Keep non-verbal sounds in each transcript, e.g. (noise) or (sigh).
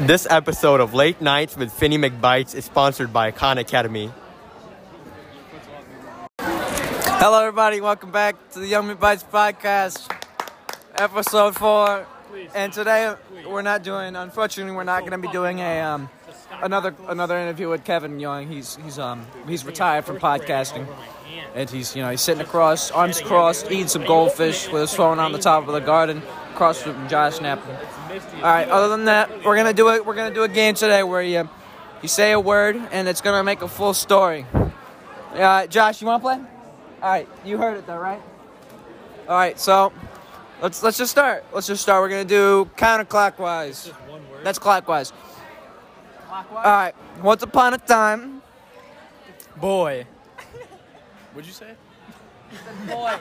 This episode of Late Nights with Finney McBites is sponsored by Khan Academy. Hello, everybody. Welcome back to the Young Bites podcast, episode four. And today we're not doing. Unfortunately, we're not going to be doing a um, another another interview with Kevin Young. He's he's um he's retired from podcasting, and he's you know he's sitting across, arms crossed, eating some goldfish with his phone on the top of the garden, across from Josh Knapp. All right. Other than that, we're gonna do it. We're gonna do a game today where you you say a word and it's gonna make a full story. Uh, Josh, you want to play? All right, you heard it though, right? All right, so let's let's just start. Let's just start. We're gonna do counterclockwise. That's clockwise. All right. Once upon a time, Boy. What'd you say? boy,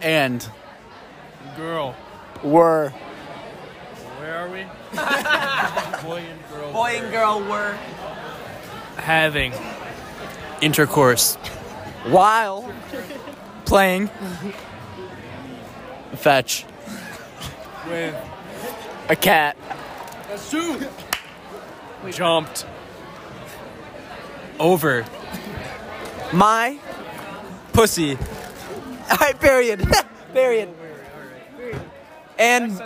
And girl. were Where are we? (laughs) Boy and girl. boy and girl were Having intercourse. while Playing. Fetch. with A cat. Jumped. Over. my Pussy. (laughs) all right. Period. (laughs) period. And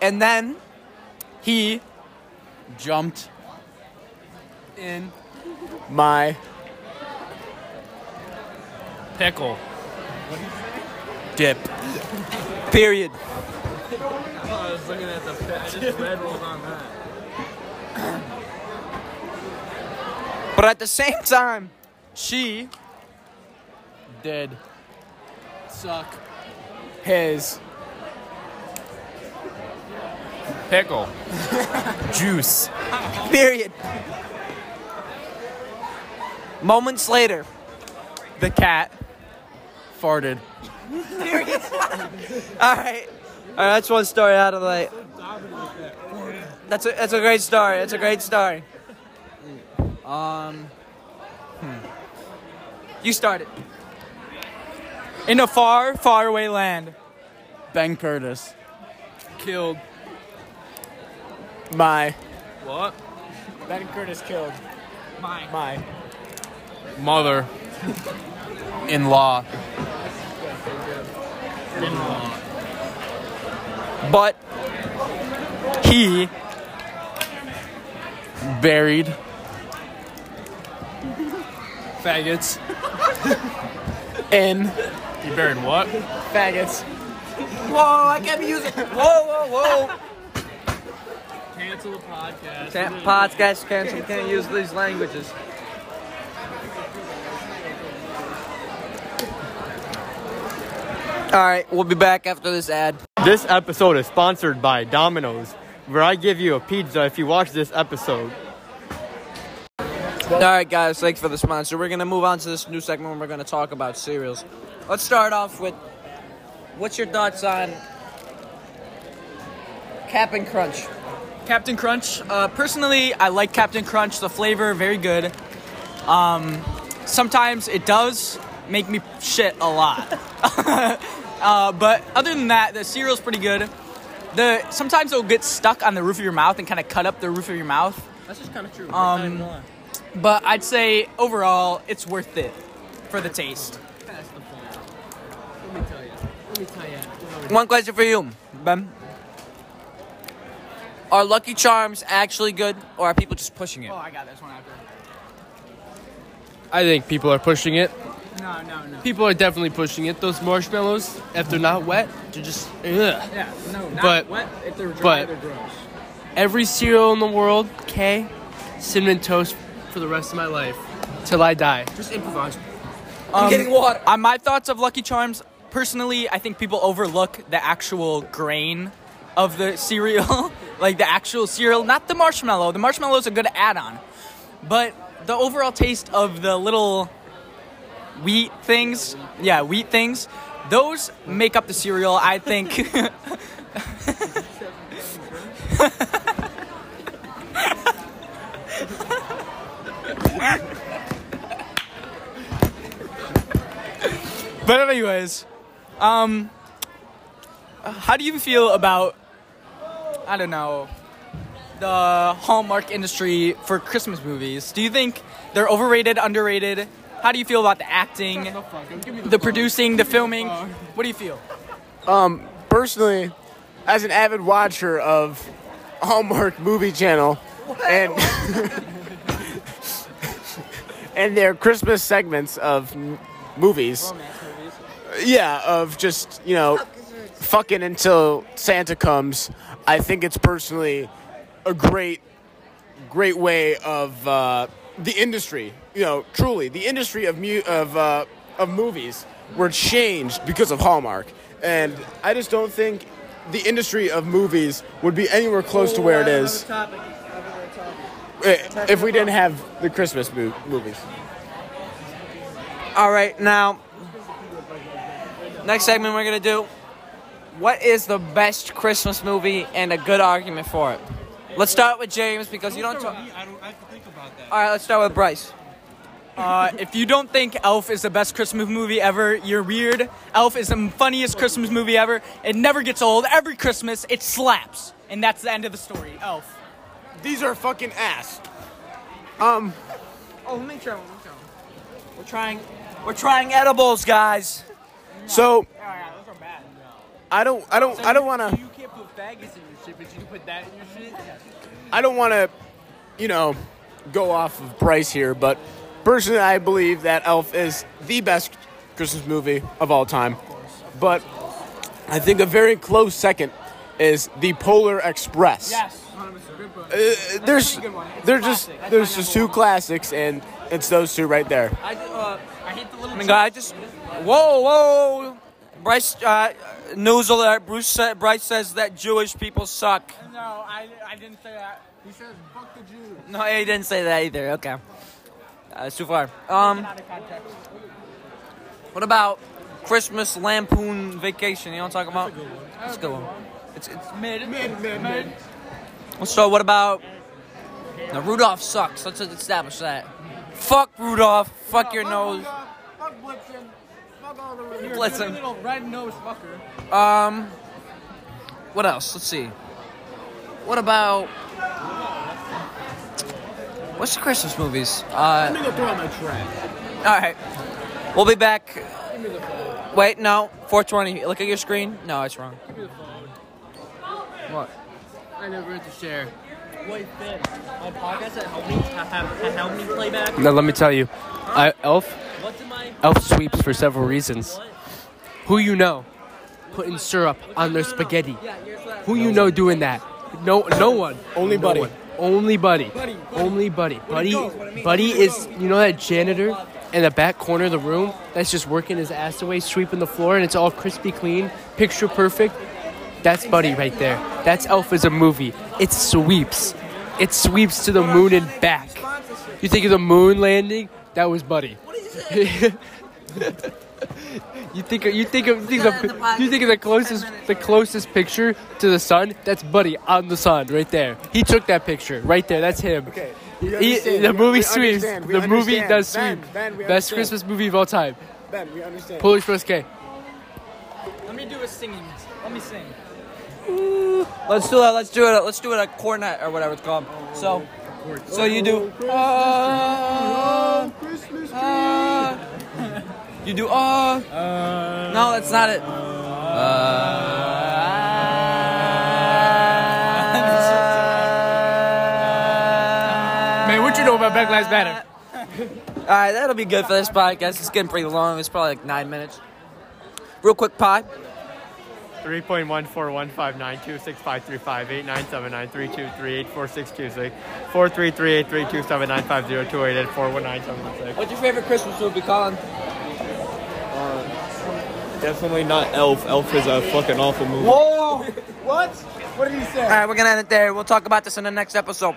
and then He jumped in my pickle. Dip. period. I was looking at the I just read what was on that. But at the same time, She did suck his pickle (laughs) juice. period. Moments later, The cat farted. (laughs) All right. All right, that's one story out of the way. That's a that's a great story. That's a great story. Um, You started. in a far, far away land, Ben Curtis. Killed. My. What? Ben Curtis killed. My my. Mother. In law. in law. But He buried faggots (laughs) in. You buried what? Faggots. whoa, I can't be using. Whoa, whoa, whoa. Cancel the podcast. Can't, podcast cancel. Can't use these languages. All right, we'll be back after this ad. This episode is sponsored by Domino's, where I give you a pizza if you watch this episode. All right, guys, thanks for the sponsor. We're gonna move on to this new segment where we're gonna talk about cereals. Let's start off with what's your thoughts on Captain Crunch? Captain Crunch. Uh, personally, I like Captain Crunch. The flavor very good. Um, sometimes it does make me shit a lot. (laughs) uh, but other than that, the cereal's pretty good. The sometimes it'll get stuck on the roof of your mouth and kind of cut up the roof of your mouth. That's just kind of true. Um, but I'd say overall, it's worth it for the taste. Let me tell you. Let me tell you. One question for you, Ben. Are Lucky Charms actually good, or are people just pushing it? Oh, I got this one after. I think people are pushing it. No, no, no. People are definitely pushing it. Those marshmallows, if they're not wet, they're just ugh. Yeah, no, not But- wet. If they're dry, but- they're gross. Every cereal in the world, okay, cinnamon toast for the rest of my life till I die. Just improvise. I'm um, getting water. On my thoughts of Lucky Charms, personally, I think people overlook the actual grain of the (laughs) cereal, like the actual cereal, not the marshmallow. The marshmallow is a good add-on, but the overall taste of the little wheat things, yeah, wheat things, those make up the cereal. I think. (laughs) (laughs) But anyways, um, how do you feel about I don't know the Hallmark industry for Christmas movies. Do you think they're overrated, underrated? How do you feel about the acting, the producing, the filming? What do you feel? Um, personally, as an avid watcher of Hallmark Movie Channel and (laughs) and their Christmas segments of m- movies, yeah, of just you know fucking until Santa comes. I think it's personally a great, great way of uh, the industry. You know, truly, the industry of mu- of uh, of movies were changed because of Hallmark, and I just don't think the industry of movies would be anywhere close to where it is eh, if we didn't have the Christmas mo- movies. All right, now, next segment we're gonna do. What is the best Christmas movie and a good argument for it? Let's start with James because you don't talk. I don't I have to think about that. All right, let's start with Bryce. Uh, if you don't think Elf is the best Christmas movie ever, you're weird. Elf is the funniest Christmas movie ever. It never gets old. Every Christmas, it slaps. And that's the end of the story. Elf. These are fucking ass. Um. Oh, let me try one. Let me try one. We're trying. We're trying edibles, guys. So those are bad. I don't, I don't, I don't want to. You can't put faggots in your shit, but you can put that in your shit. I don't want to, you know, go off of Bryce here, but personally, I believe that Elf is the best Christmas movie of all time. But I think a very close second is The Polar Express. Yes. Uh, there's, there's just, there's just two classics, and it's those two right there. I, uh, I hate the little I mean, I just. Whoa, whoa. Bryce, uh, news alert. Bruce sa- Bryce says that Jewish people suck. No, I, I didn't say that. He says fuck the Jews. No, he didn't say that either. Okay. Uh, it's too far. Um, Out of context. what about Christmas Lampoon Vacation? You know what I'm talking about? That's a good one. It's, it's Mid. Mid, mid, mid. So what about? Now Rudolph sucks. Let's establish that. Fuck Rudolph. Fuck your nose. Fuck Blitzen. fuck all the reindeer. little red nose fucker. Um. What else? Let's see. What about? What's the Christmas movies? Uh. Let me go through all my trash. All right. We'll be back. Give me the phone. Wait, no. 420. Look at your screen. No, it's wrong. Give me the phone. What? I never had to share. Wait, Ben, on podcast that help me have, have help me play back. Now let me tell you, I, Elf What's in my Elf sweeps for several reasons. Who you know putting syrup on their spaghetti? Who you know doing that? No, no one. Only No Buddy. one. Only Buddy. Only Buddy. Buddy. Buddy is you know that janitor in the back corner of the room that's just working his ass away, sweeping the floor, and it's all crispy clean, picture perfect. That's Buddy right there. That's Elf as a movie. It sweeps. It sweeps to the moon and back. You think of the moon landing? That was Buddy. (laughs) You think you think of you think of, you think of the closest the closest picture to the sun? That's Buddy on the sun right there. He took that picture right there. That's him. Okay. He, the movie We- we sweeps. understand. The movie does sweep. Ben, we Best understand. Christmas movie of all time. Ben, we understand. Polish Plus K. Let me do a singing. Let me sing. Let's do that. Let's do it. Let's do it a cornet or whatever it's called. So, so you do. Uh, uh, (laughs) you do. Uh, no, that's not it. (laughs) Man, what you know about Black Lives Matter? All right, that'll be good for this podcast. It's getting pretty long. It's probably like nine minutes. Real quick, pi. 3.1415926535897932384626 4338327950288419716. What's your favorite Christmas movie, Colin? Uh, definitely not Elf. Elf is a fucking awful movie. Whoa! What? What did he say? All right, we're gonna end it there. We'll talk about this in the next episode.